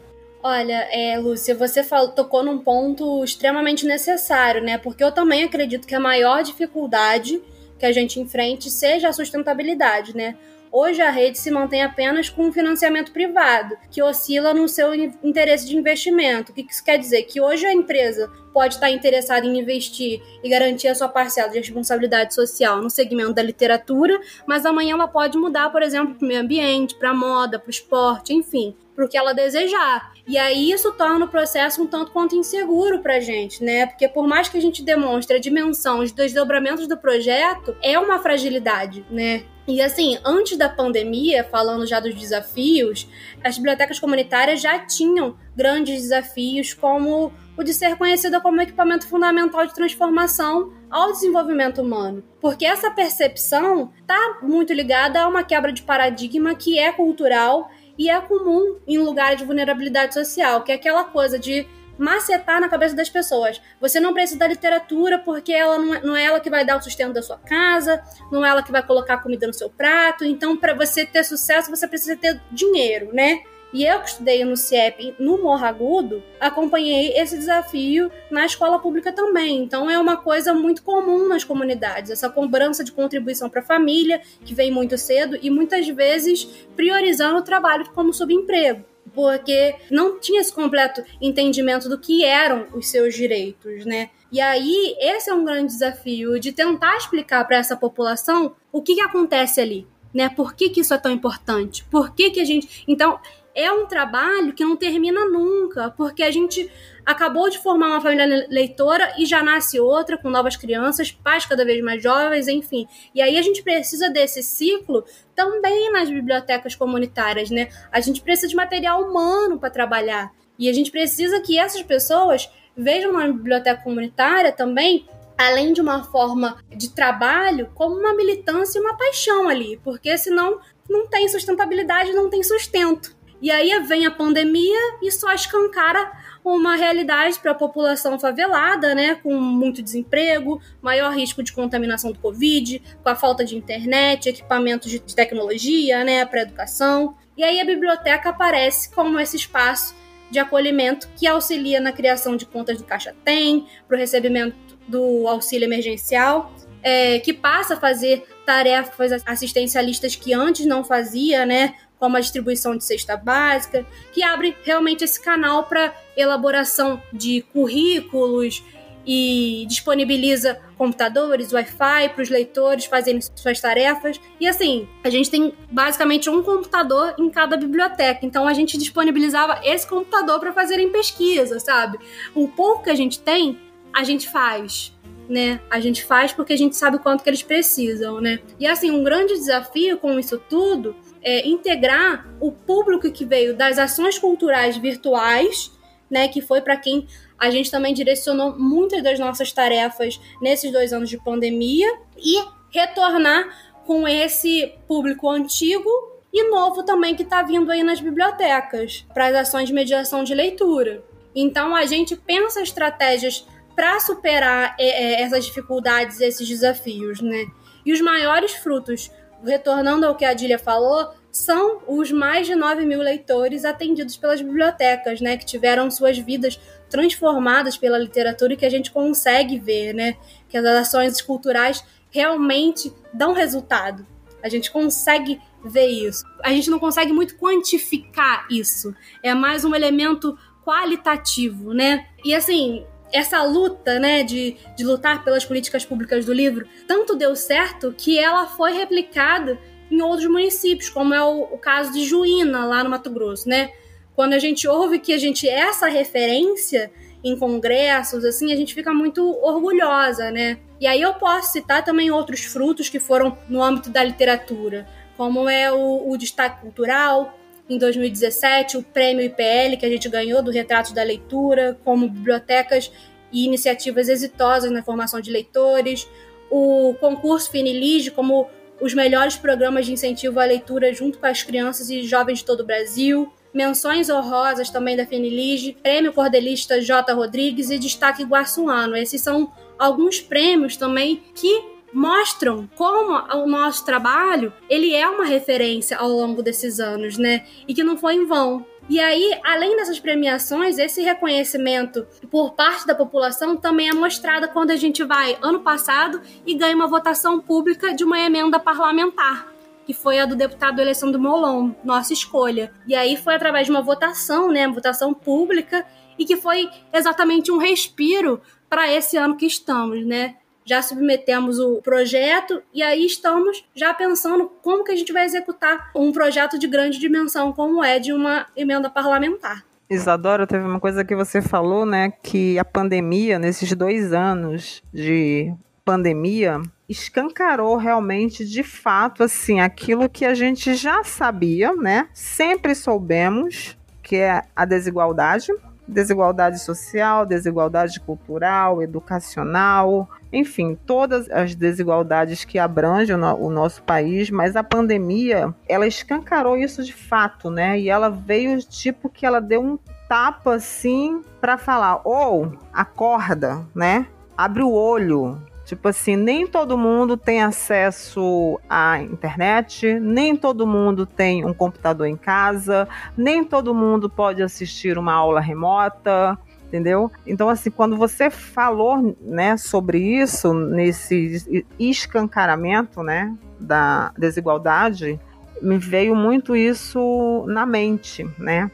Olha, é, Lúcia, você falou, tocou num ponto extremamente necessário, né? Porque eu também acredito que a maior dificuldade que a gente enfrente seja a sustentabilidade, né? Hoje a rede se mantém apenas com financiamento privado, que oscila no seu interesse de investimento. O que isso quer dizer? Que hoje a empresa pode estar interessada em investir e garantir a sua parcela de responsabilidade social no segmento da literatura, mas amanhã ela pode mudar, por exemplo, para o meio ambiente, para a moda, para o esporte, enfim, para o que ela desejar. E aí isso torna o processo um tanto quanto inseguro para a gente, né? Porque por mais que a gente demonstre a dimensão, os desdobramentos do projeto, é uma fragilidade, né? E assim, antes da pandemia, falando já dos desafios, as bibliotecas comunitárias já tinham grandes desafios, como o de ser conhecida como equipamento fundamental de transformação ao desenvolvimento humano. Porque essa percepção está muito ligada a uma quebra de paradigma que é cultural e é comum em lugares de vulnerabilidade social, que é aquela coisa de macetar na cabeça das pessoas. Você não precisa da literatura porque ela não é, não é ela que vai dar o sustento da sua casa, não é ela que vai colocar comida no seu prato. Então, para você ter sucesso, você precisa ter dinheiro, né? E eu que estudei no CIEP no Morro Agudo, acompanhei esse desafio na escola pública também. Então é uma coisa muito comum nas comunidades, essa cobrança de contribuição para a família, que vem muito cedo e muitas vezes priorizando o trabalho como subemprego porque não tinha esse completo entendimento do que eram os seus direitos, né? E aí, esse é um grande desafio de tentar explicar para essa população o que, que acontece ali, né? Por que, que isso é tão importante? Por que, que a gente. Então, é um trabalho que não termina nunca, porque a gente acabou de formar uma família leitora e já nasce outra com novas crianças, pais cada vez mais jovens, enfim. E aí a gente precisa desse ciclo também nas bibliotecas comunitárias, né? A gente precisa de material humano para trabalhar. E a gente precisa que essas pessoas vejam na biblioteca comunitária também além de uma forma de trabalho, como uma militância e uma paixão ali, porque senão não tem sustentabilidade, não tem sustento. E aí vem a pandemia e só escancara uma realidade para a população favelada, né, com muito desemprego, maior risco de contaminação do Covid, com a falta de internet, equipamentos de tecnologia, né, para educação. E aí a biblioteca aparece como esse espaço de acolhimento que auxilia na criação de contas do Caixa Tem, para o recebimento do auxílio emergencial, é, que passa a fazer tarefas assistencialistas que antes não fazia, né, como a distribuição de cesta básica, que abre realmente esse canal para elaboração de currículos e disponibiliza computadores, Wi-Fi para os leitores fazerem suas tarefas. E assim, a gente tem basicamente um computador em cada biblioteca, então a gente disponibilizava esse computador para fazerem pesquisa, sabe? O pouco que a gente tem, a gente faz. Né? A gente faz porque a gente sabe o quanto que eles precisam, né? E assim, um grande desafio com isso tudo é, integrar o público que veio das ações culturais virtuais, né, que foi para quem a gente também direcionou muitas das nossas tarefas nesses dois anos de pandemia e retornar com esse público antigo e novo também que está vindo aí nas bibliotecas para as ações de mediação de leitura. Então a gente pensa estratégias para superar é, é, essas dificuldades, esses desafios, né? E os maiores frutos retornando ao que a Adília falou, são os mais de 9 mil leitores atendidos pelas bibliotecas, né, que tiveram suas vidas transformadas pela literatura e que a gente consegue ver, né, que as ações culturais realmente dão resultado. A gente consegue ver isso. A gente não consegue muito quantificar isso. É mais um elemento qualitativo, né? E assim, essa luta, né, de, de lutar pelas políticas públicas do livro, tanto deu certo que ela foi replicada em outros municípios, como é o, o caso de Juína, lá no Mato Grosso, né? Quando a gente ouve que a gente é essa referência em congressos, assim, a gente fica muito orgulhosa, né? E aí eu posso citar também outros frutos que foram no âmbito da literatura, como é o, o destaque cultural, em 2017, o prêmio IPL que a gente ganhou do Retratos da Leitura, como bibliotecas e iniciativas exitosas na formação de leitores, o concurso Finilige como os melhores programas de incentivo à leitura junto com as crianças e jovens de todo o Brasil, menções honrosas também da Finilige, prêmio cordelista J. Rodrigues e destaque Guaçuano. Esses são alguns prêmios também que mostram como o nosso trabalho ele é uma referência ao longo desses anos, né? E que não foi em vão. E aí, além dessas premiações, esse reconhecimento por parte da população também é mostrado quando a gente vai ano passado e ganha uma votação pública de uma emenda parlamentar que foi a do deputado Alessandro Molon, nossa escolha. E aí foi através de uma votação, né, votação pública, e que foi exatamente um respiro para esse ano que estamos, né? Já submetemos o projeto e aí estamos já pensando como que a gente vai executar um projeto de grande dimensão como é de uma emenda parlamentar. Isadora, teve uma coisa que você falou, né, que a pandemia, nesses dois anos de pandemia, escancarou realmente, de fato, assim, aquilo que a gente já sabia, né, sempre soubemos, que é a desigualdade, desigualdade social, desigualdade cultural, educacional, enfim, todas as desigualdades que abrangem o nosso país, mas a pandemia, ela escancarou isso de fato, né? E ela veio tipo que ela deu um tapa assim para falar, ou oh, acorda, né? Abre o olho, Tipo assim, nem todo mundo tem acesso à internet, nem todo mundo tem um computador em casa, nem todo mundo pode assistir uma aula remota, entendeu? Então, assim, quando você falou, né, sobre isso, nesse escancaramento, né, da desigualdade, me veio muito isso na mente, né?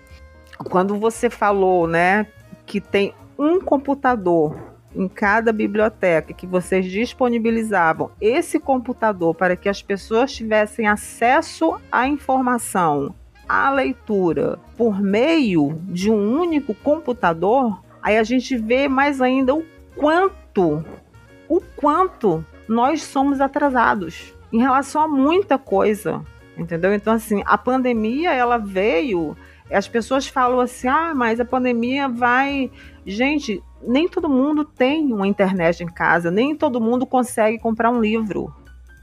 Quando você falou, né, que tem um computador em cada biblioteca que vocês disponibilizavam esse computador para que as pessoas tivessem acesso à informação, à leitura, por meio de um único computador, aí a gente vê mais ainda o quanto, o quanto nós somos atrasados em relação a muita coisa, entendeu? Então assim, a pandemia ela veio, as pessoas falam assim: "Ah, mas a pandemia vai Gente, nem todo mundo tem uma internet em casa, nem todo mundo consegue comprar um livro.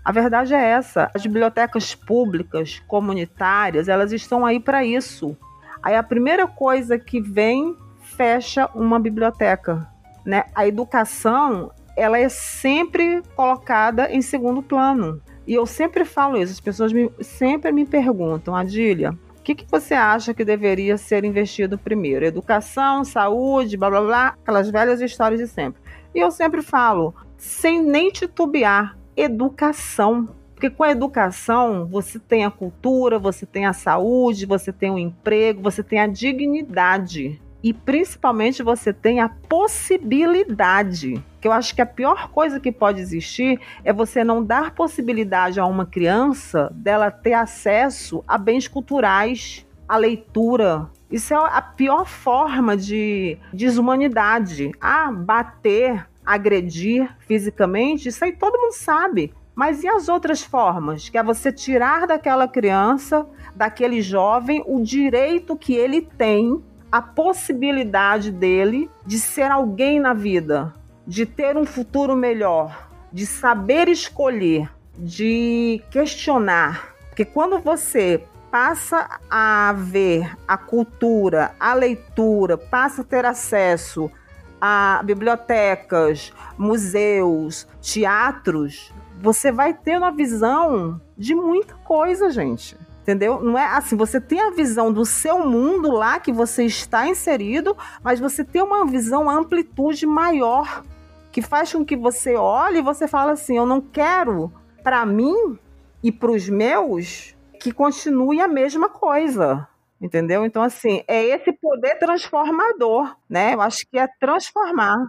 A verdade é essa. As bibliotecas públicas, comunitárias, elas estão aí para isso. Aí a primeira coisa que vem fecha uma biblioteca, né? A educação, ela é sempre colocada em segundo plano. E eu sempre falo isso, as pessoas me, sempre me perguntam, Adília, o que, que você acha que deveria ser investido primeiro? Educação, saúde, blá blá blá, aquelas velhas histórias de sempre. E eu sempre falo, sem nem titubear, educação. Porque com a educação você tem a cultura, você tem a saúde, você tem o emprego, você tem a dignidade e principalmente você tem a possibilidade. Que eu acho que a pior coisa que pode existir é você não dar possibilidade a uma criança dela ter acesso a bens culturais, a leitura. Isso é a pior forma de desumanidade. Ah, bater, agredir fisicamente, isso aí todo mundo sabe. Mas e as outras formas? Que é você tirar daquela criança, daquele jovem, o direito que ele tem a possibilidade dele de ser alguém na vida, de ter um futuro melhor, de saber escolher, de questionar. Porque quando você passa a ver a cultura, a leitura, passa a ter acesso a bibliotecas, museus, teatros, você vai ter uma visão de muita coisa, gente entendeu? Não é assim, você tem a visão do seu mundo lá que você está inserido, mas você tem uma visão, uma amplitude maior que faz com que você olhe e você fala assim, eu não quero para mim e para os meus que continue a mesma coisa. Entendeu? Então, assim, é esse poder transformador, né? Eu acho que é transformar.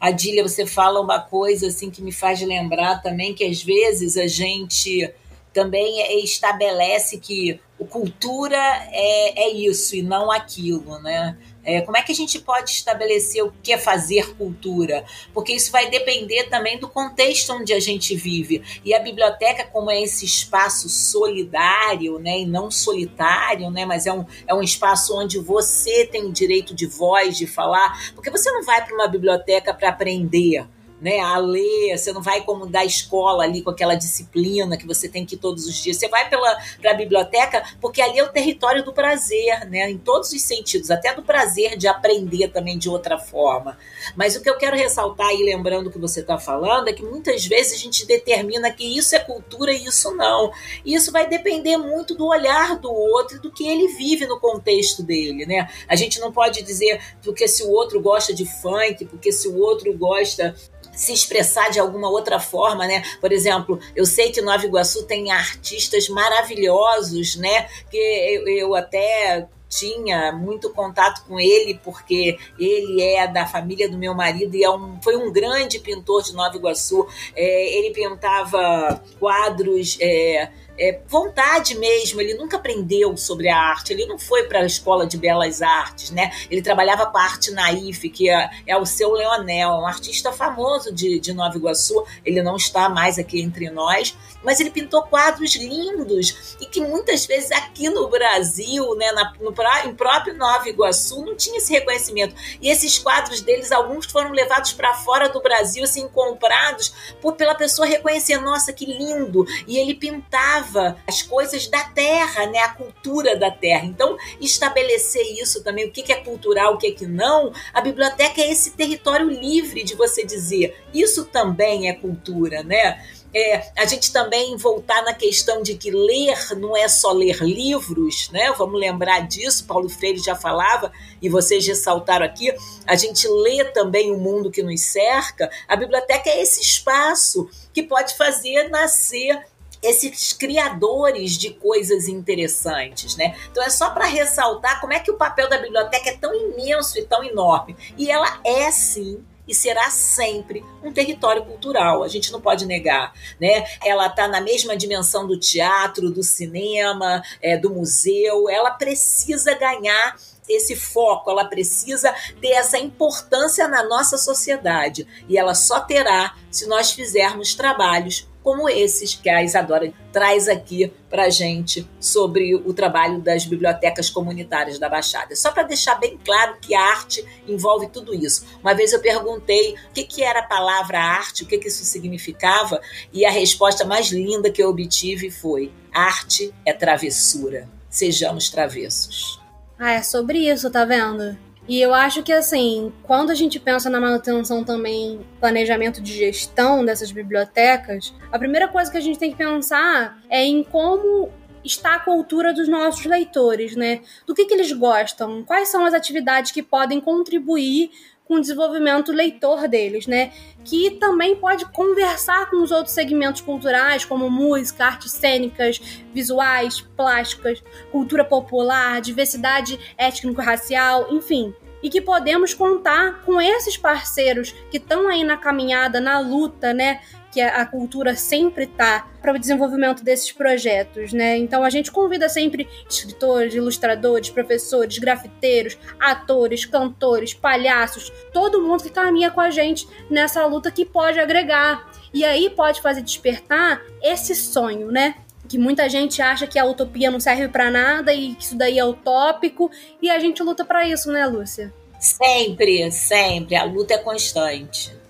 Adília, você fala uma coisa assim que me faz lembrar também que às vezes a gente também estabelece que o cultura é, é isso e não aquilo, né? É, como é que a gente pode estabelecer o que é fazer cultura? Porque isso vai depender também do contexto onde a gente vive. E a biblioteca, como é esse espaço solidário, né, e não solitário, né, mas é um, é um espaço onde você tem o direito de voz, de falar, porque você não vai para uma biblioteca para aprender né, a ler, você não vai como da escola ali com aquela disciplina que você tem que ir todos os dias. Você vai pela a biblioteca porque ali é o território do prazer, né, em todos os sentidos, até do prazer de aprender também de outra forma. Mas o que eu quero ressaltar aí, lembrando o que você está falando, é que muitas vezes a gente determina que isso é cultura e isso não. E isso vai depender muito do olhar do outro e do que ele vive no contexto dele, né? A gente não pode dizer porque se o outro gosta de funk, porque se o outro gosta se expressar de alguma outra forma, né? Por exemplo, eu sei que Nova Iguaçu tem artistas maravilhosos, né? Que eu, eu até tinha muito contato com ele, porque ele é da família do meu marido e é um, foi um grande pintor de Nova Iguaçu. É, ele pintava quadros. É, é, vontade mesmo, ele nunca aprendeu sobre a arte, ele não foi para a escola de belas artes, né? Ele trabalhava com a arte naif, que é, é o seu Leonel, um artista famoso de, de Nova Iguaçu, ele não está mais aqui entre nós, mas ele pintou quadros lindos e que muitas vezes aqui no Brasil, né, na, no próprio Nova Iguaçu, não tinha esse reconhecimento. E esses quadros deles, alguns foram levados para fora do Brasil, assim, comprados por, pela pessoa reconhecer, nossa, que lindo! E ele pintava as coisas da terra, né, a cultura da terra. Então, estabelecer isso também, o que é cultural, o que é que não, a biblioteca é esse território livre de você dizer, isso também é cultura, né? É, a gente também voltar na questão de que ler não é só ler livros, né? Vamos lembrar disso, Paulo Freire já falava e vocês ressaltaram aqui. A gente lê também o mundo que nos cerca. A biblioteca é esse espaço que pode fazer nascer esses criadores de coisas interessantes, né? Então é só para ressaltar como é que o papel da biblioteca é tão imenso e tão enorme. E ela é sim e será sempre um território cultural, a gente não pode negar. Né? Ela está na mesma dimensão do teatro, do cinema, é, do museu, ela precisa ganhar esse foco, ela precisa ter essa importância na nossa sociedade. E ela só terá se nós fizermos trabalhos como esses que a Isadora traz aqui para gente sobre o trabalho das bibliotecas comunitárias da Baixada. Só para deixar bem claro que a arte envolve tudo isso. Uma vez eu perguntei o que, que era a palavra arte, o que, que isso significava, e a resposta mais linda que eu obtive foi: arte é travessura. Sejamos travessos. Ah, é sobre isso, tá vendo? E eu acho que, assim, quando a gente pensa na manutenção também, planejamento de gestão dessas bibliotecas, a primeira coisa que a gente tem que pensar é em como está a cultura dos nossos leitores, né? Do que, que eles gostam, quais são as atividades que podem contribuir com o desenvolvimento leitor deles, né? Que também pode conversar com os outros segmentos culturais, como música, artes cênicas, visuais, plásticas, cultura popular, diversidade étnico-racial, enfim. E que podemos contar com esses parceiros que estão aí na caminhada, na luta, né? Que a cultura sempre está para o desenvolvimento desses projetos, né? Então a gente convida sempre escritores, ilustradores, professores, grafiteiros, atores, cantores, palhaços, todo mundo que caminha com a gente nessa luta que pode agregar. E aí pode fazer despertar esse sonho, né? que muita gente acha que a utopia não serve para nada e que isso daí é utópico, e a gente luta para isso, né, Lúcia? Sempre, sempre. A luta é constante.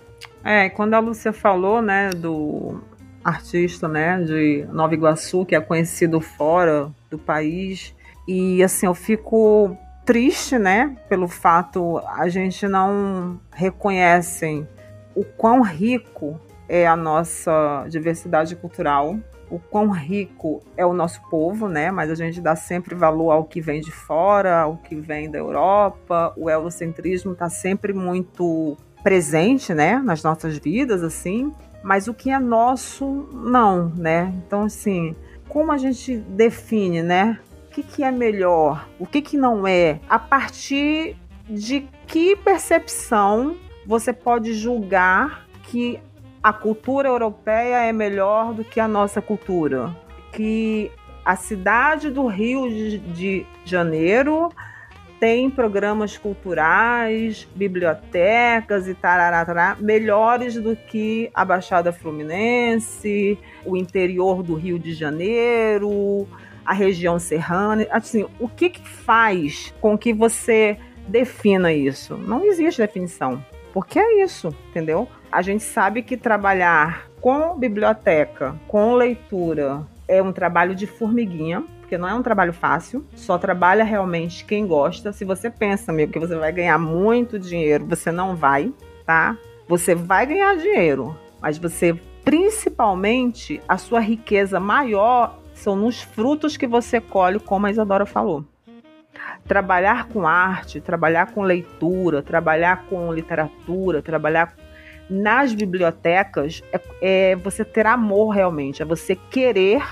É, quando a Lúcia falou, né, do artista, né, de Nova Iguaçu, que é conhecido fora do país, e assim, eu fico triste, né, pelo fato a gente não reconhece o quão rico é a nossa diversidade cultural, o quão rico é o nosso povo, né? Mas a gente dá sempre valor ao que vem de fora, ao que vem da Europa. O eurocentrismo está sempre muito presente, né, nas nossas vidas, assim, mas o que é nosso, não, né? Então, assim, como a gente define, né? O que, que é melhor, o que, que não é, a partir de que percepção você pode julgar que a cultura europeia é melhor do que a nossa cultura? Que a cidade do Rio de Janeiro tem programas culturais, bibliotecas e tarará, tarará, melhores do que a Baixada Fluminense, o interior do Rio de Janeiro, a região serrana. Assim, o que, que faz com que você defina isso? Não existe definição. Porque é isso, entendeu? A gente sabe que trabalhar com biblioteca, com leitura, é um trabalho de formiguinha porque não é um trabalho fácil, só trabalha realmente quem gosta. Se você pensa, amigo, que você vai ganhar muito dinheiro, você não vai, tá? Você vai ganhar dinheiro, mas você, principalmente, a sua riqueza maior são nos frutos que você colhe, como a Isadora falou. Trabalhar com arte, trabalhar com leitura, trabalhar com literatura, trabalhar nas bibliotecas é, é você ter amor realmente, é você querer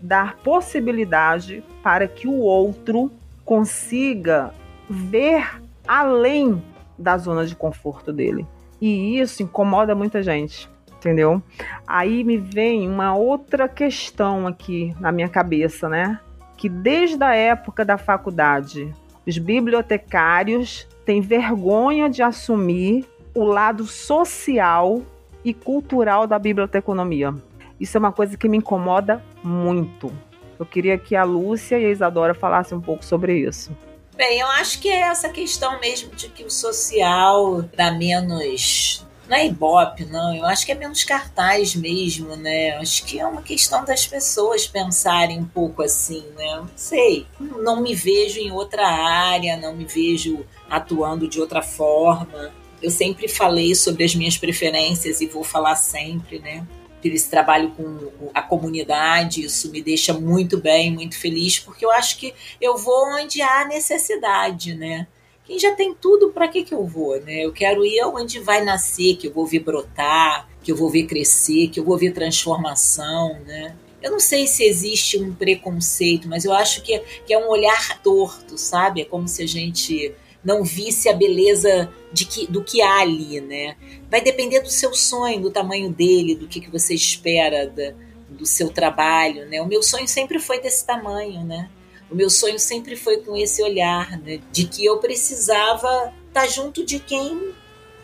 dar possibilidade para que o outro consiga ver além da zona de conforto dele. E isso incomoda muita gente, entendeu? Aí me vem uma outra questão aqui na minha cabeça, né? Que desde a época da faculdade, os bibliotecários têm vergonha de assumir o lado social e cultural da biblioteconomia. Isso é uma coisa que me incomoda muito. Eu queria que a Lúcia e a Isadora falassem um pouco sobre isso. Bem, eu acho que é essa questão mesmo de que o social dá menos. Não é ibope, não. Eu acho que é menos cartaz mesmo, né? Eu acho que é uma questão das pessoas pensarem um pouco assim, né? Não sei. Não me vejo em outra área, não me vejo atuando de outra forma. Eu sempre falei sobre as minhas preferências e vou falar sempre, né? Esse trabalho com a comunidade, isso me deixa muito bem, muito feliz, porque eu acho que eu vou onde há necessidade, né? Quem já tem tudo, para que, que eu vou, né? Eu quero ir onde vai nascer, que eu vou ver brotar, que eu vou ver crescer, que eu vou ver transformação, né? Eu não sei se existe um preconceito, mas eu acho que, que é um olhar torto, sabe? É como se a gente não visse a beleza de que, do que há ali, né? Vai depender do seu sonho, do tamanho dele, do que, que você espera da, do seu trabalho, né? O meu sonho sempre foi desse tamanho, né? O meu sonho sempre foi com esse olhar, né? De que eu precisava estar junto de quem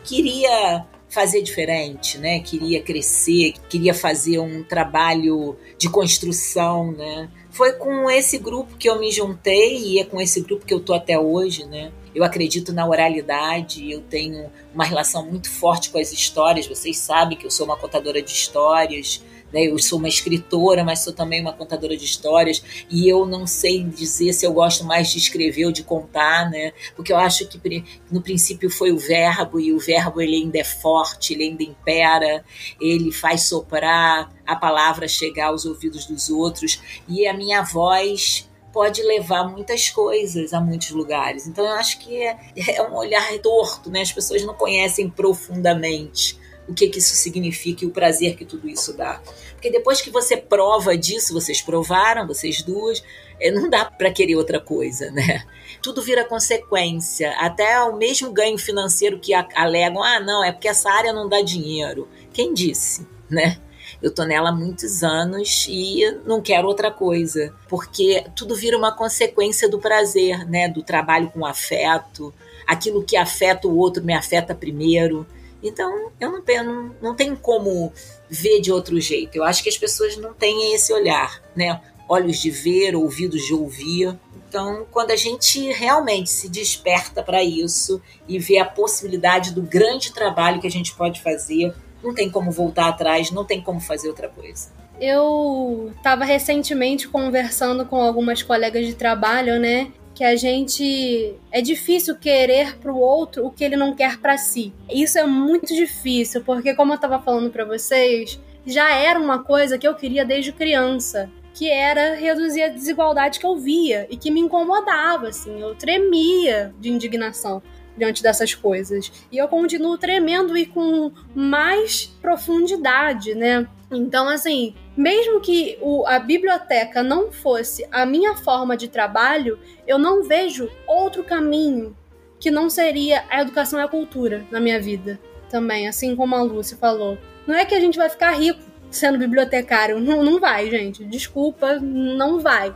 queria fazer diferente, né? Queria crescer, queria fazer um trabalho de construção, né? Foi com esse grupo que eu me juntei e é com esse grupo que eu tô até hoje, né? Eu acredito na oralidade, eu tenho uma relação muito forte com as histórias. Vocês sabem que eu sou uma contadora de histórias, né? Eu sou uma escritora, mas sou também uma contadora de histórias. E eu não sei dizer se eu gosto mais de escrever ou de contar, né? Porque eu acho que no princípio foi o verbo, e o verbo ele ainda é forte, ele ainda impera, ele faz soprar a palavra chegar aos ouvidos dos outros. E a minha voz pode levar muitas coisas a muitos lugares. Então eu acho que é, é um olhar torto, né? As pessoas não conhecem profundamente o que, que isso significa e o prazer que tudo isso dá. Porque depois que você prova disso, vocês provaram, vocês duas, é, não dá para querer outra coisa, né? Tudo vira consequência. Até o mesmo ganho financeiro que alegam, ah, não, é porque essa área não dá dinheiro. Quem disse, né? Eu tô nela há muitos anos e não quero outra coisa, porque tudo vira uma consequência do prazer, né? Do trabalho com afeto, aquilo que afeta o outro me afeta primeiro. Então, eu não, não, não tenho como ver de outro jeito. Eu acho que as pessoas não têm esse olhar, né? Olhos de ver, ouvidos de ouvir. Então, quando a gente realmente se desperta para isso e vê a possibilidade do grande trabalho que a gente pode fazer, não tem como voltar atrás, não tem como fazer outra coisa. Eu estava recentemente conversando com algumas colegas de trabalho, né? Que a gente é difícil querer para o outro o que ele não quer para si. Isso é muito difícil, porque como eu estava falando para vocês, já era uma coisa que eu queria desde criança, que era reduzir a desigualdade que eu via e que me incomodava, assim, eu tremia de indignação diante dessas coisas. E eu continuo tremendo e com mais profundidade, né? Então, assim, mesmo que o, a biblioteca não fosse a minha forma de trabalho, eu não vejo outro caminho que não seria a educação e a cultura na minha vida também, assim como a Lúcia falou. Não é que a gente vai ficar rico sendo bibliotecário, não, não vai, gente. Desculpa, não vai.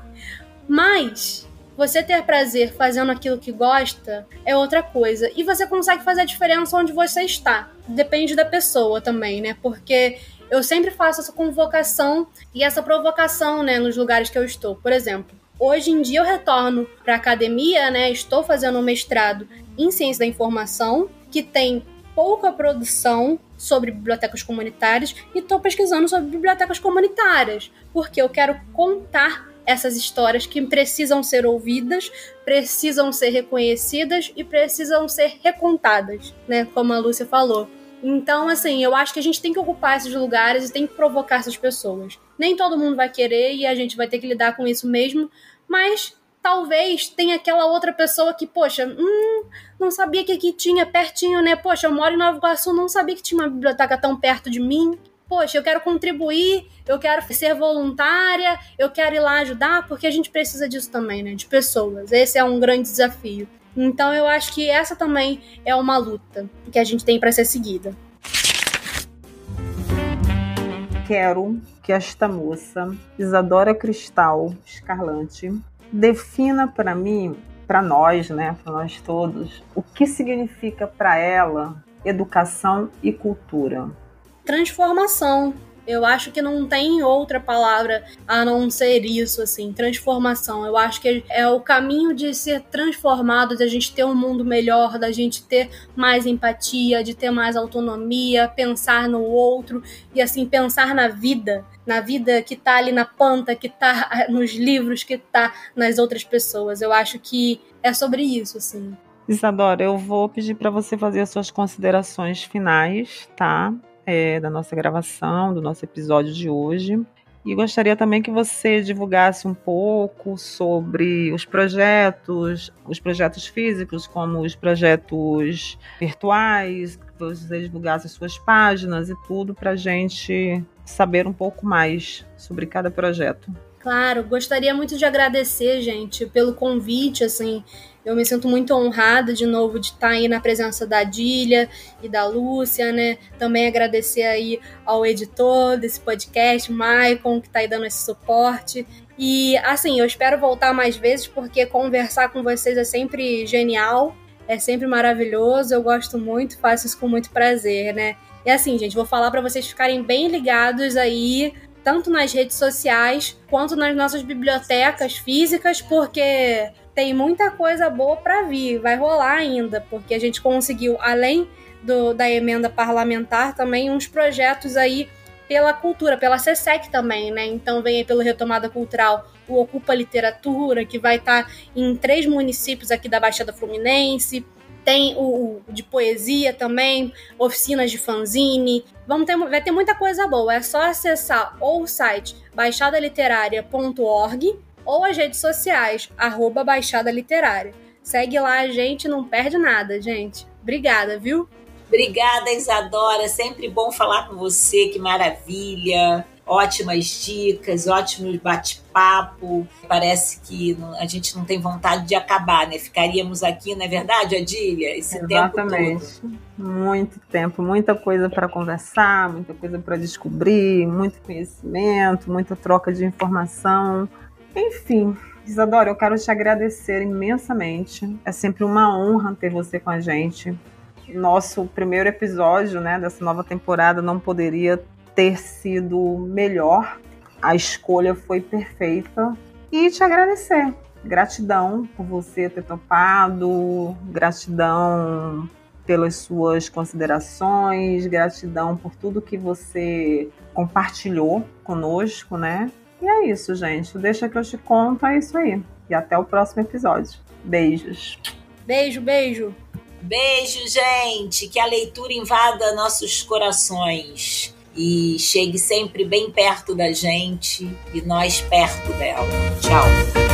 Mas você ter prazer fazendo aquilo que gosta é outra coisa. E você consegue fazer a diferença onde você está. Depende da pessoa também, né? Porque eu sempre faço essa convocação e essa provocação, né, nos lugares que eu estou. Por exemplo, hoje em dia eu retorno para academia, né? Estou fazendo um mestrado em ciência da informação, que tem pouca produção sobre bibliotecas comunitárias e estou pesquisando sobre bibliotecas comunitárias, porque eu quero contar essas histórias que precisam ser ouvidas, precisam ser reconhecidas e precisam ser recontadas, né? Como a Lúcia falou. Então, assim, eu acho que a gente tem que ocupar esses lugares e tem que provocar essas pessoas. Nem todo mundo vai querer e a gente vai ter que lidar com isso mesmo, mas talvez tenha aquela outra pessoa que, poxa, hum, não sabia que aqui tinha pertinho, né? Poxa, eu moro em Nova Iguaçu, não sabia que tinha uma biblioteca tão perto de mim. Poxa, eu quero contribuir, eu quero ser voluntária, eu quero ir lá ajudar, porque a gente precisa disso também, né? De pessoas. Esse é um grande desafio. Então eu acho que essa também é uma luta que a gente tem para ser seguida. Quero que esta moça, Isadora Cristal Escarlante, defina para mim, para nós, né, para nós todos, o que significa para ela educação e cultura. Transformação, eu acho que não tem outra palavra a não ser isso, assim, transformação. Eu acho que é o caminho de ser transformado, de a gente ter um mundo melhor, da gente ter mais empatia, de ter mais autonomia, pensar no outro e, assim, pensar na vida, na vida que tá ali na planta, que tá nos livros, que tá nas outras pessoas. Eu acho que é sobre isso, assim. Isadora, eu vou pedir para você fazer as suas considerações finais, tá? É, da nossa gravação, do nosso episódio de hoje. E gostaria também que você divulgasse um pouco sobre os projetos, os projetos físicos, como os projetos virtuais, que você divulgasse as suas páginas e tudo para a gente saber um pouco mais sobre cada projeto. Claro, gostaria muito de agradecer, gente, pelo convite, assim, eu me sinto muito honrada de novo de estar aí na presença da Dília e da Lúcia, né? Também agradecer aí ao editor desse podcast, Maicon, que está aí dando esse suporte. E assim, eu espero voltar mais vezes porque conversar com vocês é sempre genial. é sempre maravilhoso, eu gosto muito, faço isso com muito prazer, né? E assim, gente, vou falar para vocês ficarem bem ligados aí, tanto nas redes sociais quanto nas nossas bibliotecas físicas, porque tem muita coisa boa para vir, vai rolar ainda, porque a gente conseguiu, além do, da emenda parlamentar, também uns projetos aí pela cultura, pela SESEC também, né? Então vem aí pelo Retomada Cultural o Ocupa Literatura, que vai estar tá em três municípios aqui da Baixada Fluminense. Tem o, o de poesia também, oficinas de fanzine. Vamos ter, vai ter muita coisa boa. É só acessar ou o site baixadaliteraria.org ou as redes sociais, arroba Baixada Literária. Segue lá a gente, não perde nada, gente. Obrigada, viu? Obrigada, Isadora. Sempre bom falar com você. Que maravilha. Ótimas dicas, ótimos bate-papo. Parece que a gente não tem vontade de acabar, né? Ficaríamos aqui, não é verdade, Adília? Esse Exatamente. tempo todo. Muito tempo, muita coisa para conversar, muita coisa para descobrir, muito conhecimento, muita troca de informação. Enfim, Isadora, eu quero te agradecer imensamente. É sempre uma honra ter você com a gente nosso primeiro episódio né, dessa nova temporada não poderia ter sido melhor. A escolha foi perfeita. E te agradecer. Gratidão por você ter topado, gratidão pelas suas considerações, gratidão por tudo que você compartilhou conosco, né? E é isso, gente. Deixa que eu te conto, é isso aí. E até o próximo episódio. Beijos. Beijo, beijo. Beijo, gente. Que a leitura invada nossos corações e chegue sempre bem perto da gente e nós perto dela. Tchau.